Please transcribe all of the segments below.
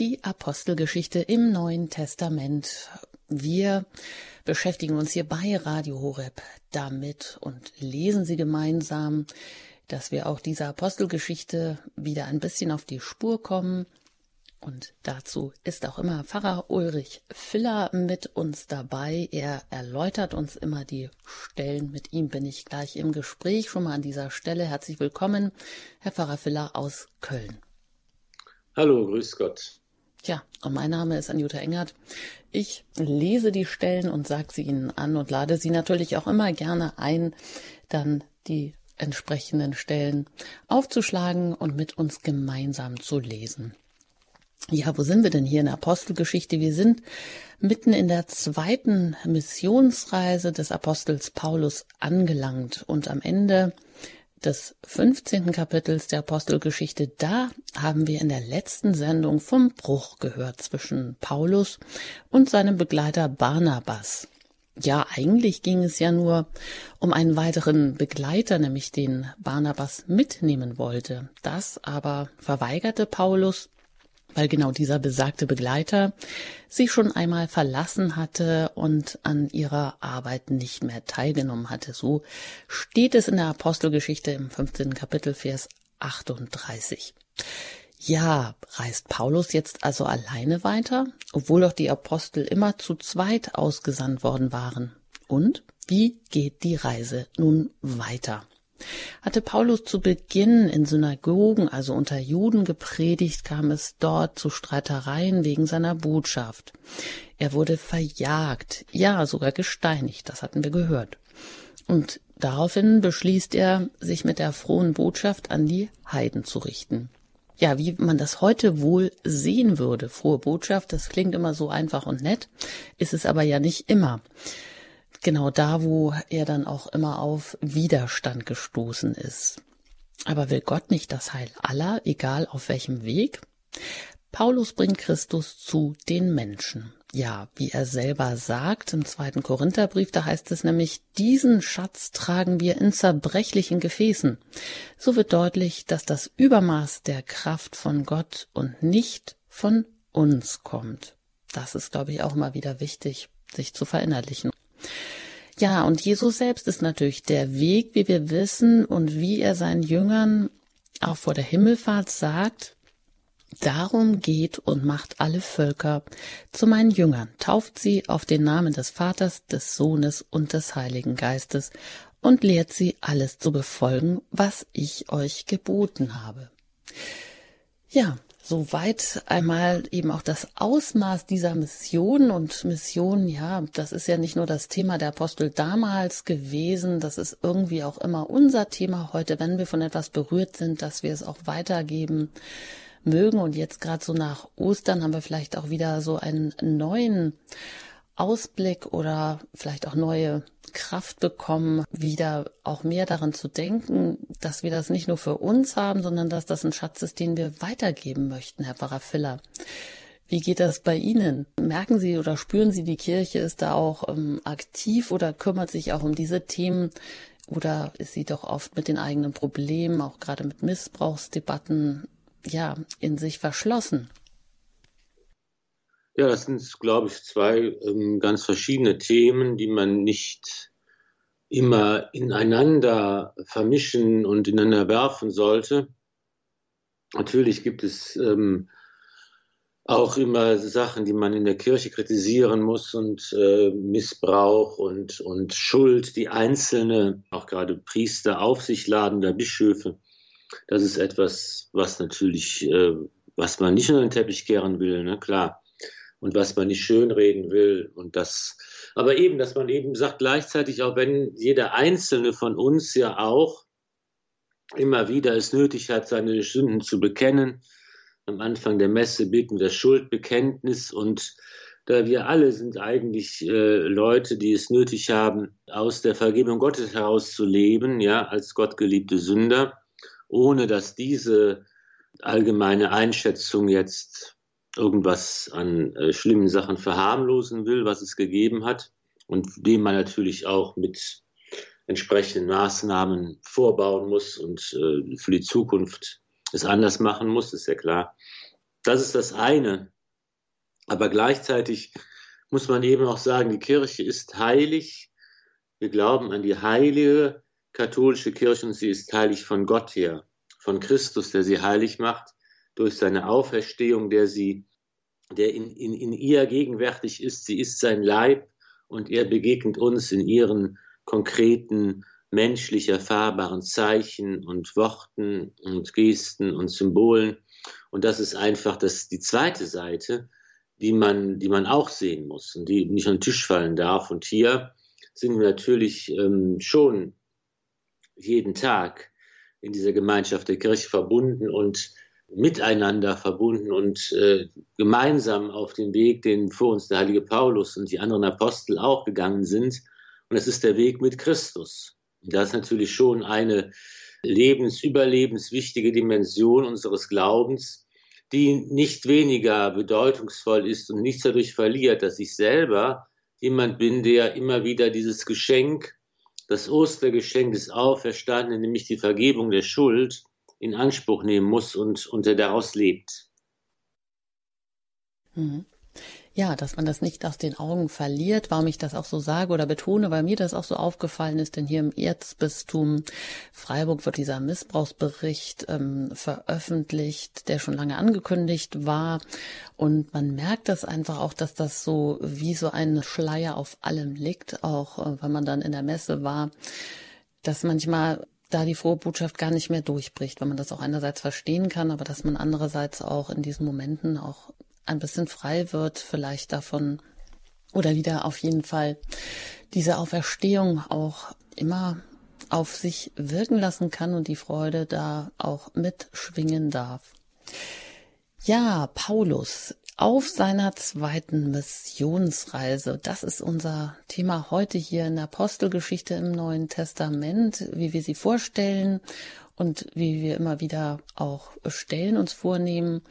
die Apostelgeschichte im Neuen Testament. Wir beschäftigen uns hier bei Radio Horeb damit und lesen sie gemeinsam, dass wir auch dieser Apostelgeschichte wieder ein bisschen auf die Spur kommen. Und dazu ist auch immer Pfarrer Ulrich Filler mit uns dabei. Er erläutert uns immer die Stellen. Mit ihm bin ich gleich im Gespräch. Schon mal an dieser Stelle herzlich willkommen, Herr Pfarrer Filler aus Köln. Hallo, grüß Gott. Tja, und mein Name ist Anjuta Engert. Ich lese die Stellen und sage sie Ihnen an und lade Sie natürlich auch immer gerne ein, dann die entsprechenden Stellen aufzuschlagen und mit uns gemeinsam zu lesen. Ja, wo sind wir denn hier in der Apostelgeschichte? Wir sind mitten in der zweiten Missionsreise des Apostels Paulus angelangt und am Ende des 15. Kapitels der Apostelgeschichte, da haben wir in der letzten Sendung vom Bruch gehört zwischen Paulus und seinem Begleiter Barnabas. Ja, eigentlich ging es ja nur um einen weiteren Begleiter, nämlich den Barnabas mitnehmen wollte. Das aber verweigerte Paulus weil genau dieser besagte Begleiter sie schon einmal verlassen hatte und an ihrer Arbeit nicht mehr teilgenommen hatte. So steht es in der Apostelgeschichte im 15. Kapitel, Vers 38. Ja, reist Paulus jetzt also alleine weiter, obwohl doch die Apostel immer zu zweit ausgesandt worden waren. Und wie geht die Reise nun weiter? Hatte Paulus zu Beginn in Synagogen, also unter Juden gepredigt, kam es dort zu Streitereien wegen seiner Botschaft. Er wurde verjagt, ja sogar gesteinigt, das hatten wir gehört. Und daraufhin beschließt er, sich mit der frohen Botschaft an die Heiden zu richten. Ja, wie man das heute wohl sehen würde, frohe Botschaft, das klingt immer so einfach und nett, ist es aber ja nicht immer genau da, wo er dann auch immer auf Widerstand gestoßen ist. Aber will Gott nicht das Heil aller, egal auf welchem Weg? Paulus bringt Christus zu den Menschen. Ja, wie er selber sagt im zweiten Korintherbrief, da heißt es nämlich, diesen Schatz tragen wir in zerbrechlichen Gefäßen. So wird deutlich, dass das Übermaß der Kraft von Gott und nicht von uns kommt. Das ist, glaube ich, auch mal wieder wichtig, sich zu verinnerlichen. Ja, und Jesus selbst ist natürlich der Weg, wie wir wissen und wie er seinen Jüngern auch vor der Himmelfahrt sagt, Darum geht und macht alle Völker zu meinen Jüngern, tauft sie auf den Namen des Vaters, des Sohnes und des Heiligen Geistes und lehrt sie alles zu befolgen, was ich euch geboten habe. Ja, Soweit einmal eben auch das Ausmaß dieser Mission und Mission, ja, das ist ja nicht nur das Thema der Apostel damals gewesen, das ist irgendwie auch immer unser Thema heute, wenn wir von etwas berührt sind, dass wir es auch weitergeben mögen. Und jetzt gerade so nach Ostern haben wir vielleicht auch wieder so einen neuen Ausblick oder vielleicht auch neue Kraft bekommen, wieder auch mehr daran zu denken, dass wir das nicht nur für uns haben, sondern dass das ein Schatz ist, den wir weitergeben möchten, Herr Pfarrer Filler. Wie geht das bei Ihnen? Merken Sie oder spüren Sie, die Kirche ist da auch ähm, aktiv oder kümmert sich auch um diese Themen? Oder ist sie doch oft mit den eigenen Problemen, auch gerade mit Missbrauchsdebatten, ja, in sich verschlossen? Ja, das sind, glaube ich, zwei ähm, ganz verschiedene Themen, die man nicht immer ineinander vermischen und ineinander werfen sollte. Natürlich gibt es ähm, auch immer Sachen, die man in der Kirche kritisieren muss und äh, Missbrauch und, und Schuld, die einzelne, auch gerade Priester auf sich laden oder Bischöfe. Das ist etwas, was natürlich, äh, was man nicht unter den Teppich kehren will, ne? klar und was man nicht schönreden will und das, aber eben, dass man eben sagt gleichzeitig auch, wenn jeder Einzelne von uns ja auch immer wieder es nötig hat, seine Sünden zu bekennen. Am Anfang der Messe beten wir das Schuldbekenntnis und da wir alle sind eigentlich äh, Leute, die es nötig haben, aus der Vergebung Gottes heraus zu leben, ja, als gottgeliebte Sünder, ohne dass diese allgemeine Einschätzung jetzt irgendwas an äh, schlimmen Sachen verharmlosen will, was es gegeben hat und dem man natürlich auch mit entsprechenden Maßnahmen vorbauen muss und äh, für die Zukunft es anders machen muss, ist ja klar. Das ist das eine. Aber gleichzeitig muss man eben auch sagen, die Kirche ist heilig. Wir glauben an die heilige katholische Kirche und sie ist heilig von Gott her, von Christus, der sie heilig macht, durch seine Auferstehung, der sie, der in, in, in ihr gegenwärtig ist. Sie ist sein Leib und er begegnet uns in ihren konkreten, menschlich erfahrbaren Zeichen und Worten und Gesten und Symbolen. Und das ist einfach das, die zweite Seite, die man, die man auch sehen muss und die nicht an den Tisch fallen darf. Und hier sind wir natürlich ähm, schon jeden Tag in dieser Gemeinschaft der Kirche verbunden und miteinander verbunden und äh, gemeinsam auf den Weg, den vor uns der heilige Paulus und die anderen Apostel auch gegangen sind. Und es ist der Weg mit Christus. Und das ist natürlich schon eine lebensüberlebenswichtige Dimension unseres Glaubens, die nicht weniger bedeutungsvoll ist und nichts dadurch verliert, dass ich selber jemand bin, der immer wieder dieses Geschenk, das Ostergeschenk des Auferstandenen, nämlich die Vergebung der Schuld, in Anspruch nehmen muss und, und der daraus lebt. Mhm. Ja, dass man das nicht aus den Augen verliert, warum ich das auch so sage oder betone, weil mir das auch so aufgefallen ist, denn hier im Erzbistum Freiburg wird dieser Missbrauchsbericht ähm, veröffentlicht, der schon lange angekündigt war. Und man merkt das einfach auch, dass das so wie so ein Schleier auf allem liegt, auch äh, wenn man dann in der Messe war, dass manchmal da die frohe Botschaft gar nicht mehr durchbricht, wenn man das auch einerseits verstehen kann, aber dass man andererseits auch in diesen Momenten auch ein bisschen frei wird, vielleicht davon oder wieder auf jeden Fall diese Auferstehung auch immer auf sich wirken lassen kann und die Freude da auch mitschwingen darf. Ja, Paulus auf seiner zweiten Missionsreise. Das ist unser Thema heute hier in der Apostelgeschichte im Neuen Testament, wie wir sie vorstellen und wie wir immer wieder auch Stellen uns vornehmen,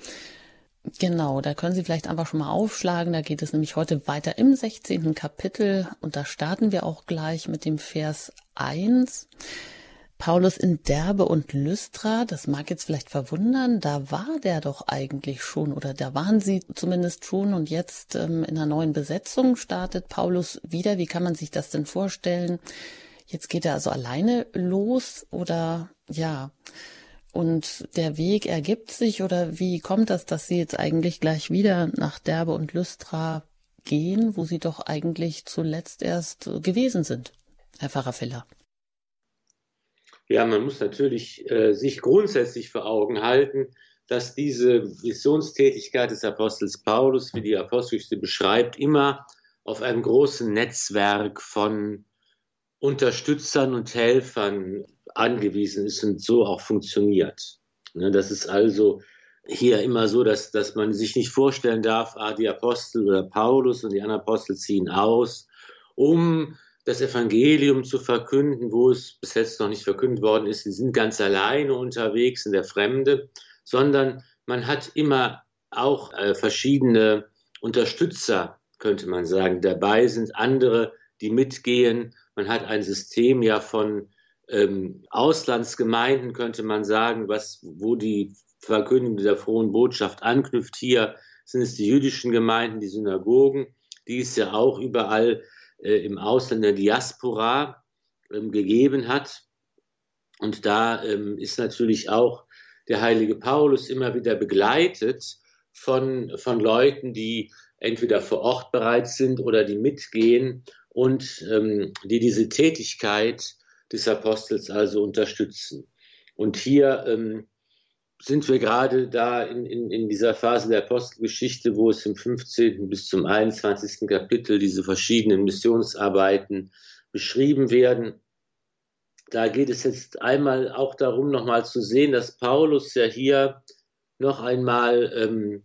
Genau, da können Sie vielleicht einfach schon mal aufschlagen. Da geht es nämlich heute weiter im 16. Kapitel und da starten wir auch gleich mit dem Vers 1. Paulus in Derbe und Lystra, das mag jetzt vielleicht verwundern, da war der doch eigentlich schon oder da waren sie zumindest schon und jetzt ähm, in einer neuen Besetzung startet Paulus wieder. Wie kann man sich das denn vorstellen? Jetzt geht er also alleine los oder ja, und der Weg ergibt sich oder wie kommt das, dass Sie jetzt eigentlich gleich wieder nach Derbe und Lystra gehen, wo Sie doch eigentlich zuletzt erst gewesen sind, Herr Pfarrer Filler? Ja, man muss natürlich äh, sich grundsätzlich vor Augen halten, dass diese Missionstätigkeit des Apostels Paulus, wie die Apostelgeschichte beschreibt, immer auf einem großen Netzwerk von Unterstützern und Helfern angewiesen ist und so auch funktioniert. Ne, das ist also hier immer so, dass, dass man sich nicht vorstellen darf, ah, die Apostel oder Paulus und die anderen Apostel ziehen aus, um das Evangelium zu verkünden, wo es bis jetzt noch nicht verkündet worden ist. Sie sind ganz alleine unterwegs in der Fremde, sondern man hat immer auch äh, verschiedene Unterstützer, könnte man sagen, dabei sind andere, die mitgehen. Man hat ein System ja von ähm, Auslandsgemeinden, könnte man sagen, was, wo die Verkündigung dieser frohen Botschaft anknüpft. Hier sind es die jüdischen Gemeinden, die Synagogen, die es ja auch überall im Ausland der Diaspora ähm, gegeben hat. Und da ähm, ist natürlich auch der heilige Paulus immer wieder begleitet von, von Leuten, die entweder vor Ort bereit sind oder die mitgehen und ähm, die diese Tätigkeit des Apostels also unterstützen. Und hier ähm, sind wir gerade da in, in, in dieser Phase der Apostelgeschichte, wo es im 15. bis zum 21. Kapitel diese verschiedenen Missionsarbeiten beschrieben werden. Da geht es jetzt einmal auch darum, nochmal zu sehen, dass Paulus ja hier noch einmal ähm,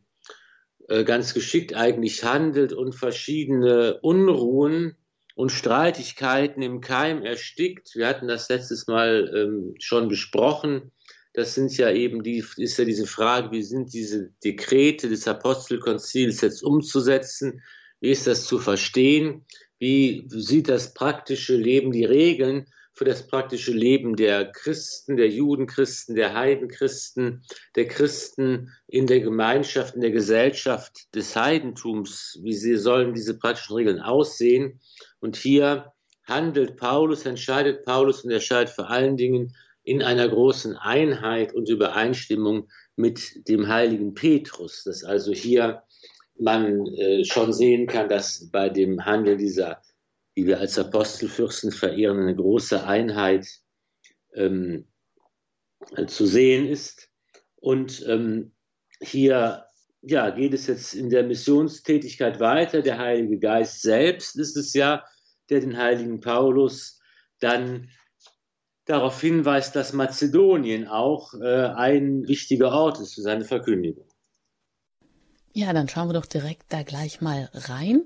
äh, ganz geschickt eigentlich handelt und verschiedene Unruhen und Streitigkeiten im Keim erstickt. Wir hatten das letztes Mal ähm, schon besprochen. Das sind ja eben die, ist ja diese Frage, wie sind diese Dekrete des Apostelkonzils jetzt umzusetzen? Wie ist das zu verstehen? Wie sieht das praktische Leben, die Regeln für das praktische Leben der Christen, der Judenchristen, der Heidenchristen, der Christen in der Gemeinschaft, in der Gesellschaft des Heidentums. Wie sie sollen diese praktischen Regeln aussehen? Und hier handelt Paulus, entscheidet Paulus und entscheidet vor allen Dingen in einer großen Einheit und Übereinstimmung mit dem heiligen Petrus, dass also hier man äh, schon sehen kann, dass bei dem Handel dieser die wir als Apostelfürsten verehren, eine große Einheit ähm, zu sehen ist. Und ähm, hier ja, geht es jetzt in der Missionstätigkeit weiter. Der Heilige Geist selbst ist es ja, der den heiligen Paulus dann darauf hinweist, dass Mazedonien auch äh, ein wichtiger Ort ist für seine Verkündigung. Ja, dann schauen wir doch direkt da gleich mal rein.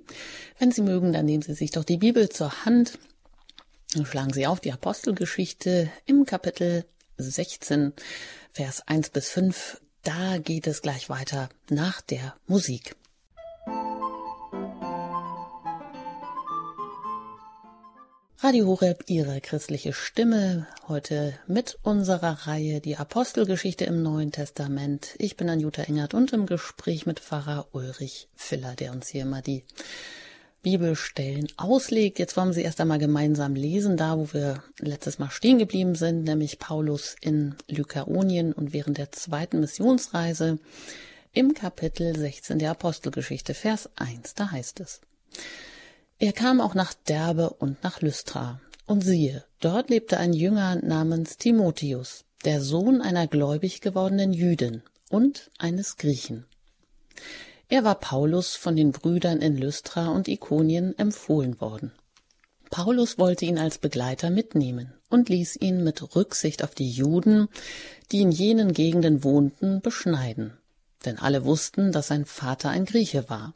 Wenn Sie mögen, dann nehmen Sie sich doch die Bibel zur Hand und schlagen Sie auf die Apostelgeschichte im Kapitel 16, Vers 1 bis 5. Da geht es gleich weiter nach der Musik. Radio Horeb, Ihre christliche Stimme, heute mit unserer Reihe Die Apostelgeschichte im Neuen Testament. Ich bin Anjuta Engert und im Gespräch mit Pfarrer Ulrich Filler, der uns hier immer die Bibelstellen auslegt. Jetzt wollen wir sie erst einmal gemeinsam lesen, da wo wir letztes Mal stehen geblieben sind, nämlich Paulus in Lykaonien und während der zweiten Missionsreise im Kapitel 16 der Apostelgeschichte, Vers 1, da heißt es. Er kam auch nach Derbe und nach Lystra. Und siehe, dort lebte ein Jünger namens Timotheus, der Sohn einer gläubig gewordenen Jüdin und eines Griechen. Er war Paulus von den Brüdern in Lystra und Ikonien empfohlen worden. Paulus wollte ihn als Begleiter mitnehmen und ließ ihn mit Rücksicht auf die Juden, die in jenen Gegenden wohnten, beschneiden. Denn alle wussten, dass sein Vater ein Grieche war.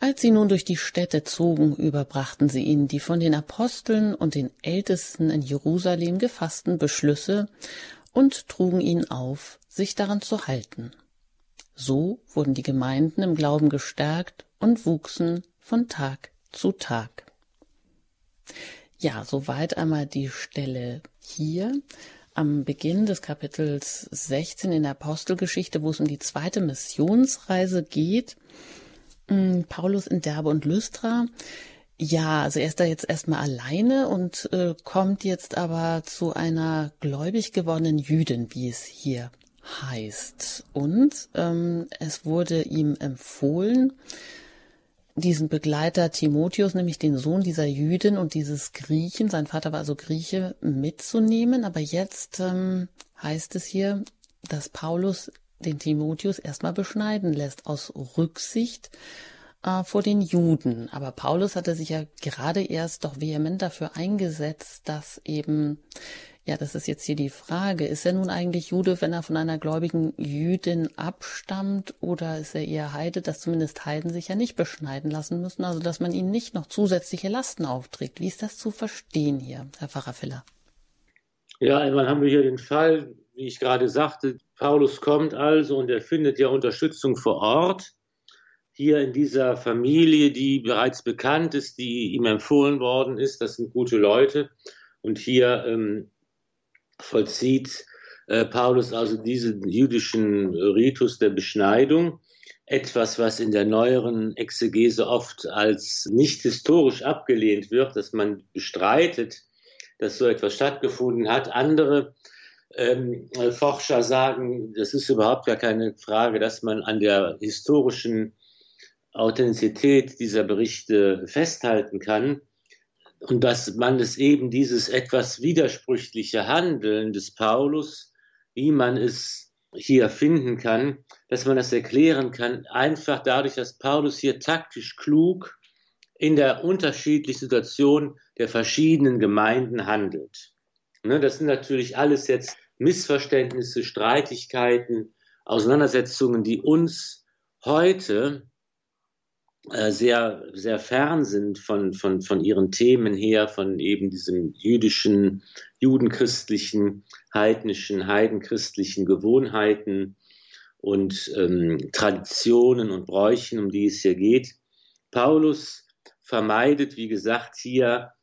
Als sie nun durch die Städte zogen, überbrachten sie ihnen die von den Aposteln und den Ältesten in Jerusalem gefassten Beschlüsse und trugen ihnen auf, sich daran zu halten. So wurden die Gemeinden im Glauben gestärkt und wuchsen von Tag zu Tag. Ja, soweit einmal die Stelle hier am Beginn des Kapitels 16 in der Apostelgeschichte, wo es um die zweite Missionsreise geht. Mm, Paulus in Derbe und Lystra. Ja, also er ist da jetzt erstmal alleine und äh, kommt jetzt aber zu einer gläubig gewordenen Jüdin, wie es hier heißt. Und ähm, es wurde ihm empfohlen, diesen Begleiter Timotheus, nämlich den Sohn dieser Jüdin und dieses Griechen, sein Vater war also Grieche, mitzunehmen. Aber jetzt ähm, heißt es hier, dass Paulus den Timotheus erstmal beschneiden lässt, aus Rücksicht äh, vor den Juden. Aber Paulus hatte sich ja gerade erst doch vehement dafür eingesetzt, dass eben, ja, das ist jetzt hier die Frage, ist er nun eigentlich Jude, wenn er von einer gläubigen Jüdin abstammt, oder ist er eher Heide, dass zumindest Heiden sich ja nicht beschneiden lassen müssen, also dass man ihnen nicht noch zusätzliche Lasten aufträgt. Wie ist das zu verstehen hier, Herr Pfarrer Filler? Ja, einmal haben wir hier den Fall, wie ich gerade sagte, Paulus kommt also und er findet ja Unterstützung vor Ort. Hier in dieser Familie, die bereits bekannt ist, die ihm empfohlen worden ist, das sind gute Leute. Und hier ähm, vollzieht äh, Paulus also diesen jüdischen Ritus der Beschneidung. Etwas, was in der neueren Exegese oft als nicht historisch abgelehnt wird, dass man bestreitet, dass so etwas stattgefunden hat. Andere ähm, Forscher sagen, das ist überhaupt gar keine Frage, dass man an der historischen Authentizität dieser Berichte festhalten kann und dass man es eben dieses etwas widersprüchliche Handeln des Paulus, wie man es hier finden kann, dass man das erklären kann, einfach dadurch, dass Paulus hier taktisch klug in der unterschiedlichen Situation der verschiedenen Gemeinden handelt. Ne, das sind natürlich alles jetzt Missverständnisse, Streitigkeiten, Auseinandersetzungen, die uns heute äh, sehr, sehr fern sind von, von, von ihren Themen her, von eben diesem jüdischen, judenchristlichen, heidnischen, heidenchristlichen Gewohnheiten und ähm, Traditionen und Bräuchen, um die es hier geht. Paulus vermeidet, wie gesagt, hier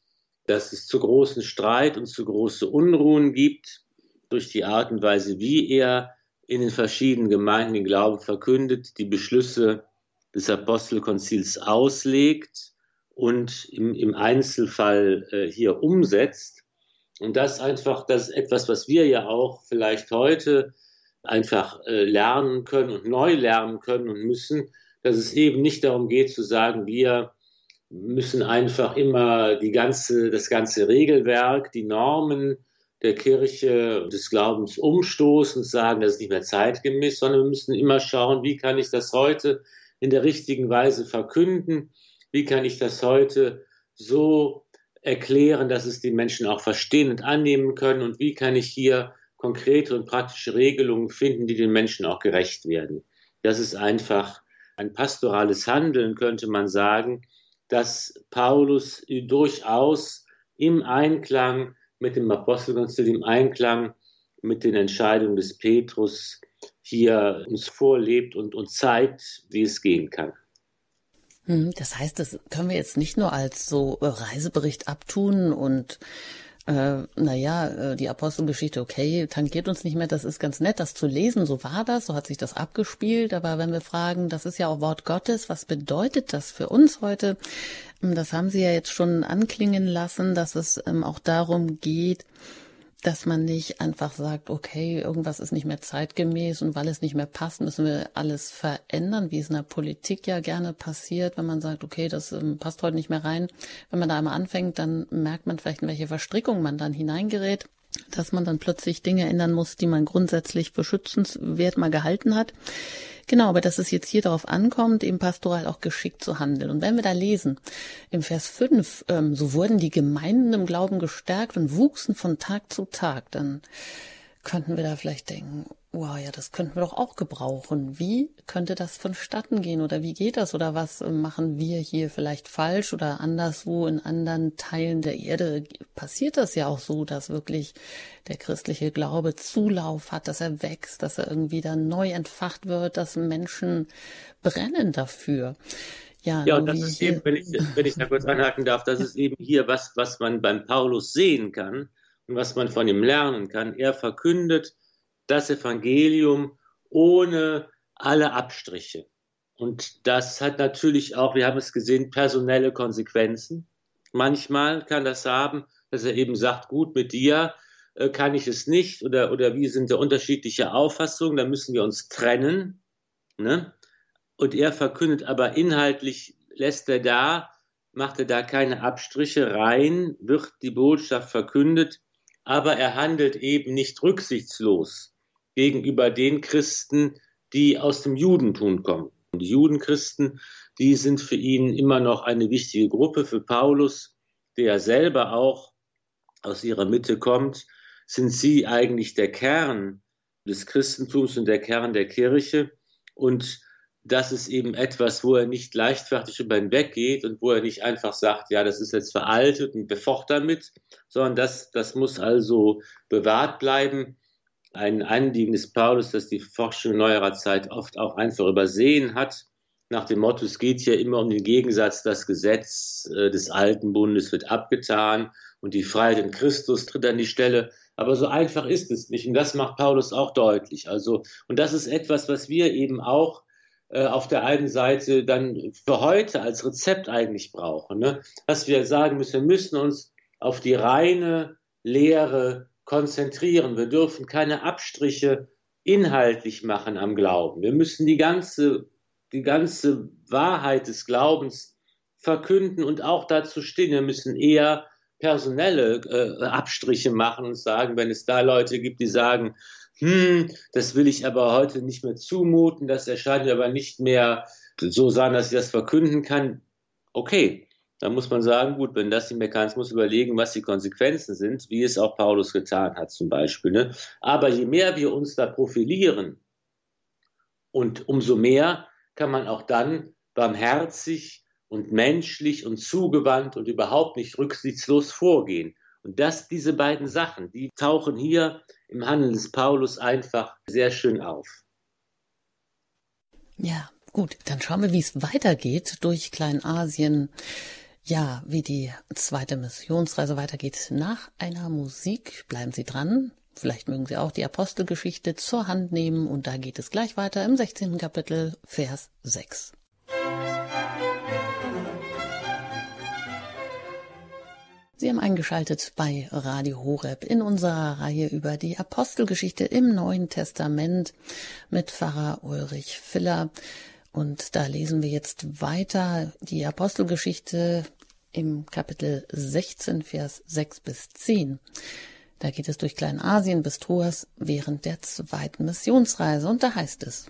dass es zu großen Streit und zu große Unruhen gibt durch die Art und Weise, wie er in den verschiedenen Gemeinden den Glauben verkündet, die Beschlüsse des Apostelkonzils auslegt und im, im Einzelfall äh, hier umsetzt. Und das einfach, das ist etwas, was wir ja auch vielleicht heute einfach äh, lernen können und neu lernen können und müssen, dass es eben nicht darum geht zu sagen, wir müssen einfach immer die ganze, das ganze Regelwerk, die Normen der Kirche des Glaubens umstoßen, sagen, das ist nicht mehr zeitgemäß, sondern wir müssen immer schauen, wie kann ich das heute in der richtigen Weise verkünden, wie kann ich das heute so erklären, dass es die Menschen auch verstehen und annehmen können und wie kann ich hier konkrete und praktische Regelungen finden, die den Menschen auch gerecht werden. Das ist einfach ein pastorales Handeln, könnte man sagen, dass Paulus durchaus im Einklang mit dem Apostelkonzil, im Einklang mit den Entscheidungen des Petrus hier uns vorlebt und uns zeigt, wie es gehen kann. Hm, das heißt, das können wir jetzt nicht nur als so Reisebericht abtun und äh, naja, äh, die Apostelgeschichte, okay, tangiert uns nicht mehr, das ist ganz nett, das zu lesen, so war das, so hat sich das abgespielt, aber wenn wir fragen, das ist ja auch Wort Gottes, was bedeutet das für uns heute? Ähm, das haben Sie ja jetzt schon anklingen lassen, dass es ähm, auch darum geht, dass man nicht einfach sagt, okay, irgendwas ist nicht mehr zeitgemäß und weil es nicht mehr passt, müssen wir alles verändern, wie es in der Politik ja gerne passiert, wenn man sagt, okay, das ähm, passt heute nicht mehr rein. Wenn man da einmal anfängt, dann merkt man vielleicht, in welche Verstrickung man dann hineingerät dass man dann plötzlich Dinge ändern muss, die man grundsätzlich für schützenswert mal gehalten hat. Genau, aber dass es jetzt hier darauf ankommt, eben pastoral auch geschickt zu handeln. Und wenn wir da lesen, im Vers 5, ähm, so wurden die Gemeinden im Glauben gestärkt und wuchsen von Tag zu Tag, dann könnten wir da vielleicht denken, wow, ja, das könnten wir doch auch gebrauchen. Wie könnte das vonstatten gehen oder wie geht das oder was machen wir hier vielleicht falsch oder anderswo in anderen Teilen der Erde passiert das ja auch so, dass wirklich der christliche Glaube Zulauf hat, dass er wächst, dass er irgendwie dann neu entfacht wird, dass Menschen brennen dafür. Ja, ja und das ist eben, wenn ich, wenn ich da kurz anhaken darf, das ist eben hier was, was man beim Paulus sehen kann und was man von ihm lernen kann. Er verkündet das Evangelium ohne alle Abstriche. Und das hat natürlich auch, wir haben es gesehen, personelle Konsequenzen. Manchmal kann das haben, dass er eben sagt, gut, mit dir äh, kann ich es nicht oder, oder wir sind da unterschiedliche Auffassungen, da müssen wir uns trennen. Ne? Und er verkündet aber inhaltlich, lässt er da, macht er da keine Abstriche rein, wird die Botschaft verkündet, aber er handelt eben nicht rücksichtslos gegenüber den Christen, die aus dem Judentum kommen. Die Judenchristen, die sind für ihn immer noch eine wichtige Gruppe. Für Paulus, der selber auch aus ihrer Mitte kommt, sind sie eigentlich der Kern des Christentums und der Kern der Kirche. Und das ist eben etwas, wo er nicht leichtfertig über ihn weggeht und wo er nicht einfach sagt, ja, das ist jetzt veraltet und befort damit, sondern das, das muss also bewahrt bleiben ein Anliegen des Paulus, das die Forschung neuerer Zeit oft auch einfach übersehen hat. Nach dem Motto, es geht hier immer um den Gegensatz, das Gesetz äh, des alten Bundes wird abgetan und die Freiheit in Christus tritt an die Stelle. Aber so einfach ist es nicht. Und das macht Paulus auch deutlich. Also, und das ist etwas, was wir eben auch äh, auf der einen Seite dann für heute als Rezept eigentlich brauchen. Ne? Was wir sagen müssen, wir müssen uns auf die reine Lehre konzentrieren. Wir dürfen keine Abstriche inhaltlich machen am Glauben. Wir müssen die ganze, die ganze Wahrheit des Glaubens verkünden und auch dazu stehen. Wir müssen eher personelle äh, Abstriche machen und sagen, wenn es da Leute gibt, die sagen, hm, das will ich aber heute nicht mehr zumuten, das erscheint aber nicht mehr so sein, dass ich das verkünden kann. Okay, da muss man sagen, gut, wenn das nicht mehr kann, muss überlegen, was die Konsequenzen sind, wie es auch Paulus getan hat zum Beispiel. Ne? Aber je mehr wir uns da profilieren und umso mehr kann man auch dann barmherzig und menschlich und zugewandt und überhaupt nicht rücksichtslos vorgehen. Und das, diese beiden Sachen, die tauchen hier im Handeln des Paulus einfach sehr schön auf. Ja, gut, dann schauen wir, wie es weitergeht durch Kleinasien Ja, wie die zweite Missionsreise weitergeht nach einer Musik, bleiben Sie dran. Vielleicht mögen Sie auch die Apostelgeschichte zur Hand nehmen und da geht es gleich weiter im 16. Kapitel, Vers 6. Sie haben eingeschaltet bei Radio Horeb in unserer Reihe über die Apostelgeschichte im Neuen Testament mit Pfarrer Ulrich Filler. Und da lesen wir jetzt weiter die Apostelgeschichte im Kapitel 16, Vers 6 bis 10. Da geht es durch Kleinasien bis Troas während der zweiten Missionsreise und da heißt es,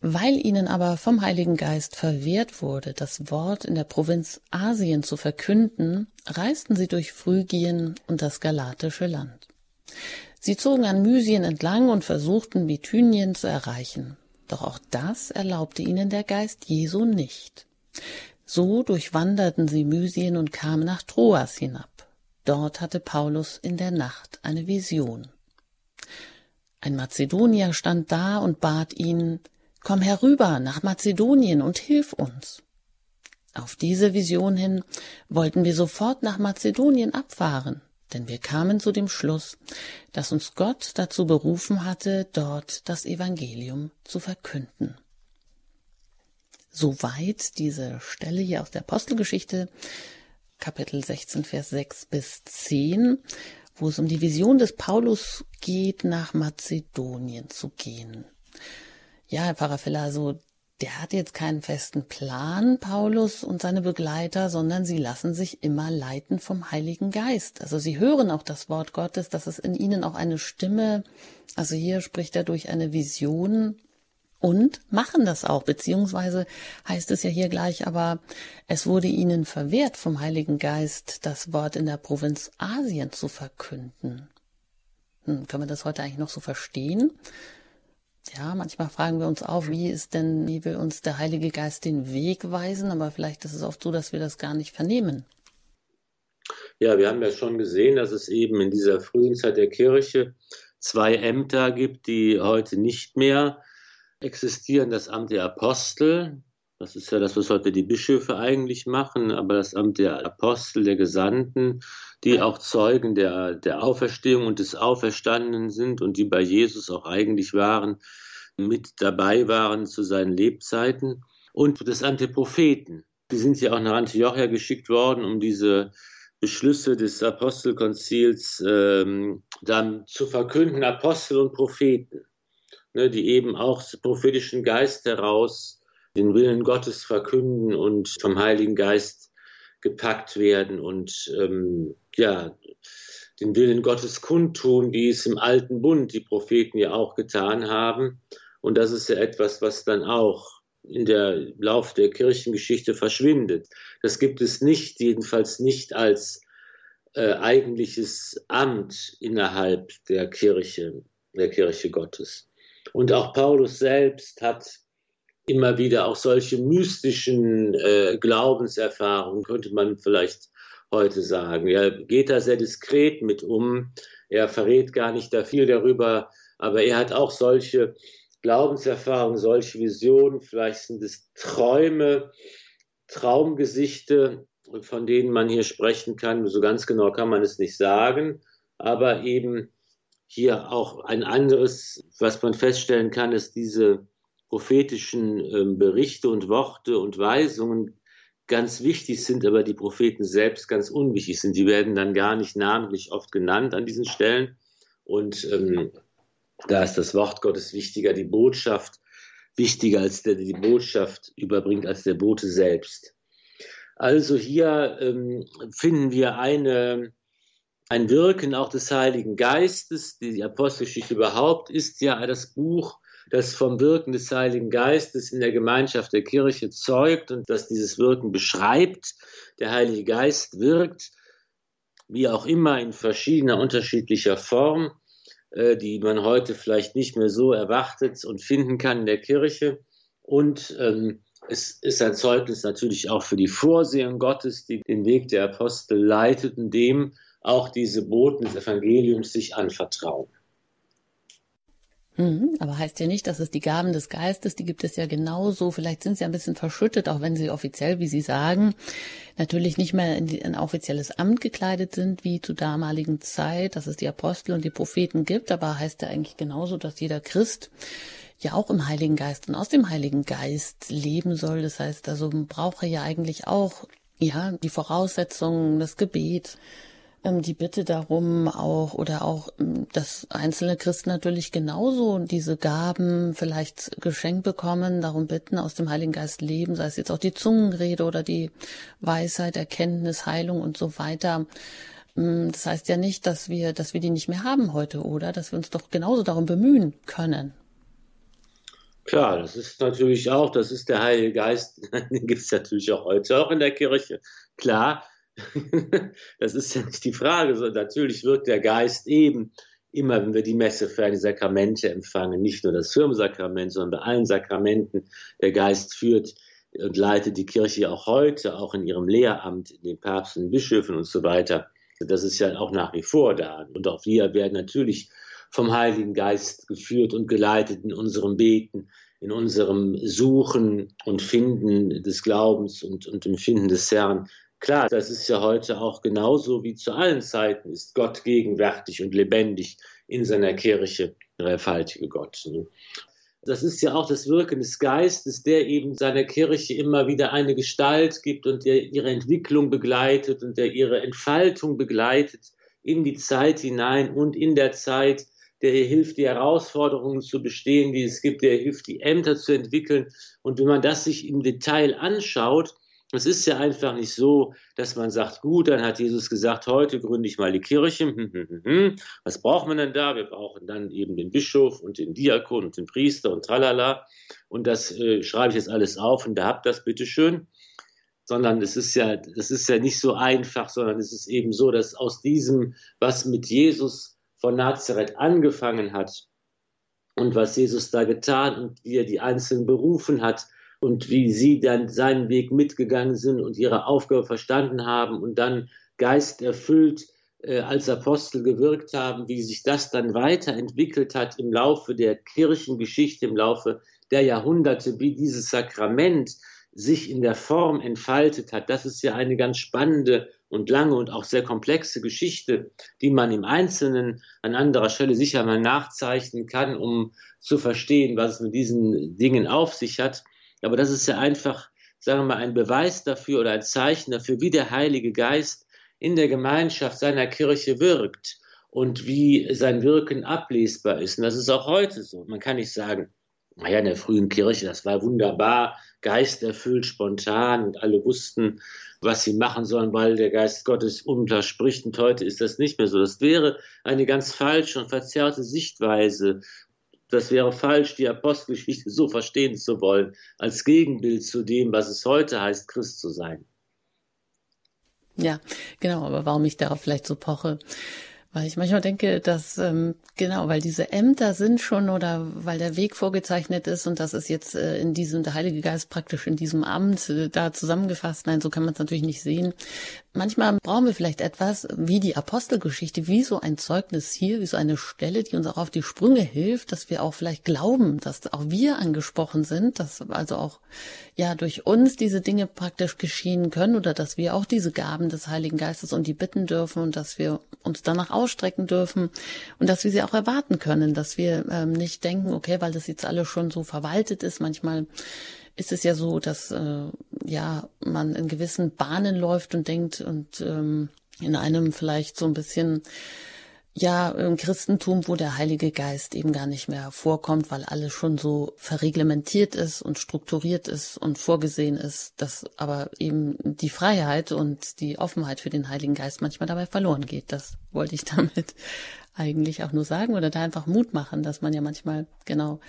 weil ihnen aber vom Heiligen Geist verwehrt wurde, das Wort in der Provinz Asien zu verkünden, reisten sie durch Phrygien und das galatische Land. Sie zogen an Mysien entlang und versuchten Bithynien zu erreichen. Doch auch das erlaubte ihnen der Geist Jesu nicht. So durchwanderten sie Mysien und kamen nach Troas hinab. Dort hatte Paulus in der Nacht eine Vision. Ein Mazedonier stand da und bat ihn, Komm herüber nach Mazedonien und hilf uns. Auf diese Vision hin wollten wir sofort nach Mazedonien abfahren, denn wir kamen zu dem Schluss, dass uns Gott dazu berufen hatte, dort das Evangelium zu verkünden. Soweit diese Stelle hier aus der Apostelgeschichte. Kapitel 16, Vers 6 bis 10, wo es um die Vision des Paulus geht, nach Mazedonien zu gehen. Ja, Herr Pfarrer Filler, so der hat jetzt keinen festen Plan, Paulus und seine Begleiter, sondern sie lassen sich immer leiten vom Heiligen Geist. Also sie hören auch das Wort Gottes, dass es in ihnen auch eine Stimme, also hier spricht er durch eine Vision und machen das auch, beziehungsweise heißt es ja hier gleich, aber es wurde ihnen verwehrt vom Heiligen Geist, das Wort in der Provinz Asien zu verkünden. Hm, können wir das heute eigentlich noch so verstehen? Ja, manchmal fragen wir uns auch, wie ist denn, wie will uns der Heilige Geist den Weg weisen, aber vielleicht ist es oft so, dass wir das gar nicht vernehmen. Ja, wir haben ja schon gesehen, dass es eben in dieser frühen Zeit der Kirche zwei Ämter gibt, die heute nicht mehr existieren das Amt der Apostel. Das ist ja das, was heute die Bischöfe eigentlich machen, aber das Amt der Apostel, der Gesandten, die auch Zeugen der, der Auferstehung und des Auferstandenen sind und die bei Jesus auch eigentlich waren, mit dabei waren zu seinen Lebzeiten. Und das Amt der Propheten. Die sind ja auch nach Antiochia geschickt worden, um diese Beschlüsse des Apostelkonzils ähm, dann zu verkünden, Apostel und Propheten ne, die eben auch prophetischen Geist heraus den Willen Gottes verkünden und vom Heiligen Geist gepackt werden und ähm, ja, den Willen Gottes kundtun, wie es im alten Bund die Propheten ja auch getan haben. Und das ist ja etwas, was dann auch in der Lauf der Kirchengeschichte verschwindet. Das gibt es nicht, jedenfalls nicht als äh, eigentliches Amt innerhalb der Kirche, der Kirche Gottes. Und auch Paulus selbst hat immer wieder auch solche mystischen äh, Glaubenserfahrungen, könnte man vielleicht heute sagen. Er geht da sehr diskret mit um. Er verrät gar nicht da viel darüber, aber er hat auch solche Glaubenserfahrungen, solche Visionen. Vielleicht sind es Träume, Traumgesichte, von denen man hier sprechen kann. So ganz genau kann man es nicht sagen, aber eben hier auch ein anderes, was man feststellen kann, ist diese prophetischen äh, Berichte und Worte und Weisungen ganz wichtig sind, aber die Propheten selbst ganz unwichtig sind. Die werden dann gar nicht namentlich oft genannt an diesen Stellen. Und ähm, da ist das Wort Gottes wichtiger, die Botschaft wichtiger, als der die Botschaft überbringt, als der Bote selbst. Also hier ähm, finden wir eine ein Wirken auch des Heiligen Geistes. Die Apostelgeschichte überhaupt ist ja das Buch, das vom Wirken des Heiligen Geistes in der Gemeinschaft der Kirche zeugt und das dieses Wirken beschreibt. Der Heilige Geist wirkt, wie auch immer, in verschiedener unterschiedlicher Form, äh, die man heute vielleicht nicht mehr so erwartet und finden kann in der Kirche. Und ähm, es ist ein Zeugnis natürlich auch für die Vorsehung Gottes, die den Weg der Apostel leiteten, dem, auch diese Boten des Evangeliums sich anvertrauen. Mhm, aber heißt ja nicht, dass es die Gaben des Geistes, die gibt es ja genauso. Vielleicht sind sie ein bisschen verschüttet, auch wenn sie offiziell, wie Sie sagen, natürlich nicht mehr in ein offizielles Amt gekleidet sind wie zu damaligen Zeit, dass es die Apostel und die Propheten gibt. Aber heißt ja eigentlich genauso, dass jeder Christ ja auch im Heiligen Geist und aus dem Heiligen Geist leben soll. Das heißt, also braucht er ja eigentlich auch ja die Voraussetzungen, das Gebet, die Bitte darum auch oder auch, ähm, dass einzelne Christen natürlich genauso diese Gaben vielleicht geschenkt bekommen, darum bitten, aus dem Heiligen Geist leben, sei es jetzt auch die Zungenrede oder die Weisheit, Erkenntnis, Heilung und so weiter. Ähm, das heißt ja nicht, dass wir, dass wir die nicht mehr haben heute, oder? Dass wir uns doch genauso darum bemühen können. Klar, das ist natürlich auch, das ist der Heilige Geist, den gibt es natürlich auch heute auch in der Kirche. Klar, das ist ja nicht die Frage, sondern natürlich wirkt der Geist eben immer, wenn wir die Messe für die Sakramente empfangen, nicht nur das Firmensakrament, sondern bei allen Sakramenten, der Geist führt und leitet die Kirche auch heute, auch in ihrem Lehramt, in den Papst und Bischöfen und so weiter. Das ist ja auch nach wie vor da. Und auch wir werden natürlich vom Heiligen Geist geführt und geleitet in unserem Beten, in unserem Suchen und Finden des Glaubens und, und Empfinden des Herrn. Klar, das ist ja heute auch genauso wie zu allen Zeiten ist Gott gegenwärtig und lebendig in seiner Kirche, der dreifaltige Gott. Ne? Das ist ja auch das Wirken des Geistes, der eben seiner Kirche immer wieder eine Gestalt gibt und der ihre Entwicklung begleitet und der ihre Entfaltung begleitet in die Zeit hinein und in der Zeit, der ihr hilft, die Herausforderungen zu bestehen, die es gibt, der ihr hilft, die Ämter zu entwickeln. Und wenn man das sich im Detail anschaut, es ist ja einfach nicht so, dass man sagt, gut, dann hat Jesus gesagt, heute gründe ich mal die Kirche. Hm, hm, hm, Was braucht man denn da? Wir brauchen dann eben den Bischof und den Diakon und den Priester und tralala. Und das äh, schreibe ich jetzt alles auf und da habt das bitteschön. Sondern es ist ja, das ist ja nicht so einfach, sondern es ist eben so, dass aus diesem, was mit Jesus von Nazareth angefangen hat und was Jesus da getan und wie er die Einzelnen berufen hat, und wie sie dann seinen Weg mitgegangen sind und ihre Aufgabe verstanden haben und dann geisterfüllt äh, als Apostel gewirkt haben, wie sich das dann weiterentwickelt hat im Laufe der Kirchengeschichte, im Laufe der Jahrhunderte, wie dieses Sakrament sich in der Form entfaltet hat. Das ist ja eine ganz spannende und lange und auch sehr komplexe Geschichte, die man im Einzelnen an anderer Stelle sicher mal nachzeichnen kann, um zu verstehen, was es mit diesen Dingen auf sich hat. Aber das ist ja einfach, sagen wir mal, ein Beweis dafür oder ein Zeichen dafür, wie der Heilige Geist in der Gemeinschaft seiner Kirche wirkt und wie sein Wirken ablesbar ist. Und das ist auch heute so. Man kann nicht sagen, naja, in der frühen Kirche, das war wunderbar, geisterfüllt, spontan und alle wussten, was sie machen sollen, weil der Geist Gottes unterspricht. Und heute ist das nicht mehr so. Das wäre eine ganz falsche und verzerrte Sichtweise das wäre falsch, die Apostelgeschichte so verstehen zu wollen, als Gegenbild zu dem, was es heute heißt, Christ zu sein. Ja, genau, aber warum ich darauf vielleicht so poche, weil ich manchmal denke, dass, ähm, genau, weil diese Ämter sind schon oder weil der Weg vorgezeichnet ist und das ist jetzt äh, in diesem, der Heilige Geist praktisch in diesem Amt äh, da zusammengefasst. Nein, so kann man es natürlich nicht sehen. Manchmal brauchen wir vielleicht etwas wie die Apostelgeschichte, wie so ein Zeugnis hier, wie so eine Stelle, die uns auch auf die Sprünge hilft, dass wir auch vielleicht glauben, dass auch wir angesprochen sind, dass also auch ja durch uns diese Dinge praktisch geschehen können oder dass wir auch diese Gaben des Heiligen Geistes und die bitten dürfen und dass wir uns danach ausstrecken dürfen und dass wir sie auch erwarten können, dass wir ähm, nicht denken, okay, weil das jetzt alles schon so verwaltet ist, manchmal ist es ja so, dass äh, ja man in gewissen Bahnen läuft und denkt und ähm, in einem vielleicht so ein bisschen ja im Christentum, wo der Heilige Geist eben gar nicht mehr vorkommt, weil alles schon so verreglementiert ist und strukturiert ist und vorgesehen ist, dass aber eben die Freiheit und die Offenheit für den Heiligen Geist manchmal dabei verloren geht. Das wollte ich damit eigentlich auch nur sagen oder da einfach Mut machen, dass man ja manchmal genau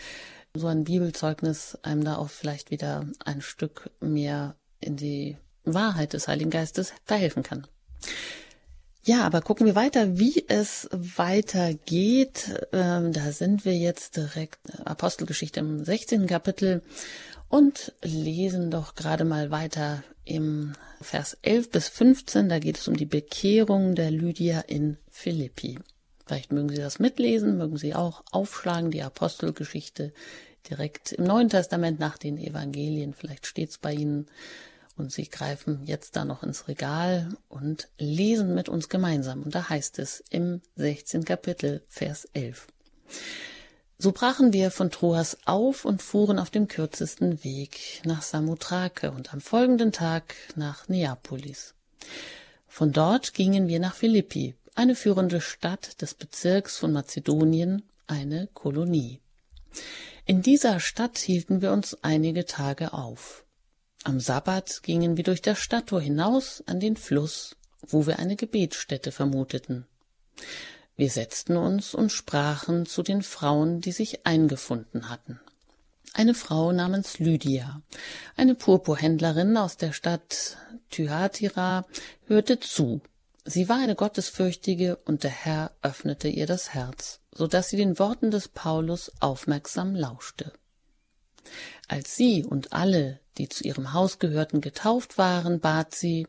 so ein Bibelzeugnis einem da auch vielleicht wieder ein Stück mehr in die Wahrheit des Heiligen Geistes verhelfen kann. Ja, aber gucken wir weiter, wie es weitergeht. Ähm, da sind wir jetzt direkt Apostelgeschichte im 16. Kapitel und lesen doch gerade mal weiter im Vers 11 bis 15. Da geht es um die Bekehrung der Lydia in Philippi. Vielleicht mögen Sie das mitlesen, mögen Sie auch aufschlagen, die Apostelgeschichte direkt im Neuen Testament nach den Evangelien. Vielleicht steht es bei Ihnen und Sie greifen jetzt da noch ins Regal und lesen mit uns gemeinsam. Und da heißt es im 16. Kapitel, Vers 11. So brachen wir von Troas auf und fuhren auf dem kürzesten Weg nach Samothrake und am folgenden Tag nach Neapolis. Von dort gingen wir nach Philippi, eine führende Stadt des Bezirks von Mazedonien, eine Kolonie. In dieser Stadt hielten wir uns einige Tage auf. Am Sabbat gingen wir durch das Stadttor hinaus an den Fluss, wo wir eine Gebetsstätte vermuteten. Wir setzten uns und sprachen zu den Frauen, die sich eingefunden hatten. Eine Frau namens Lydia, eine Purpurhändlerin aus der Stadt Thyatira, hörte zu. Sie war eine Gottesfürchtige und der Herr öffnete ihr das Herz, so dass sie den Worten des Paulus aufmerksam lauschte. Als sie und alle, die zu ihrem Haus gehörten, getauft waren, bat sie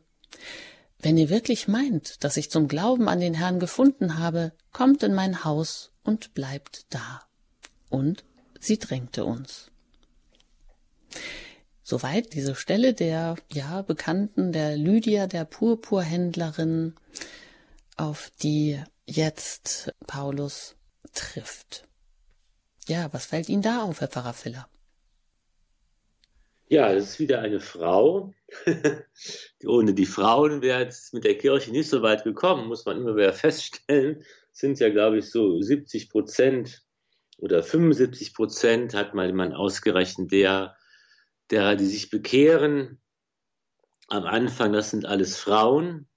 Wenn ihr wirklich meint, dass ich zum Glauben an den Herrn gefunden habe, kommt in mein Haus und bleibt da. Und sie drängte uns. Soweit diese Stelle der ja bekannten der Lydia der Purpurhändlerin, auf die jetzt Paulus trifft. Ja, was fällt Ihnen da auf, Herr Pfarrer Filler? Ja, das ist wieder eine Frau. Ohne die Frauen wäre es mit der Kirche nicht so weit gekommen, muss man immer wieder feststellen. Es sind ja, glaube ich, so 70 Prozent oder 75 Prozent hat mal jemand ausgerechnet, der, derer, die sich bekehren. Am Anfang, das sind alles Frauen,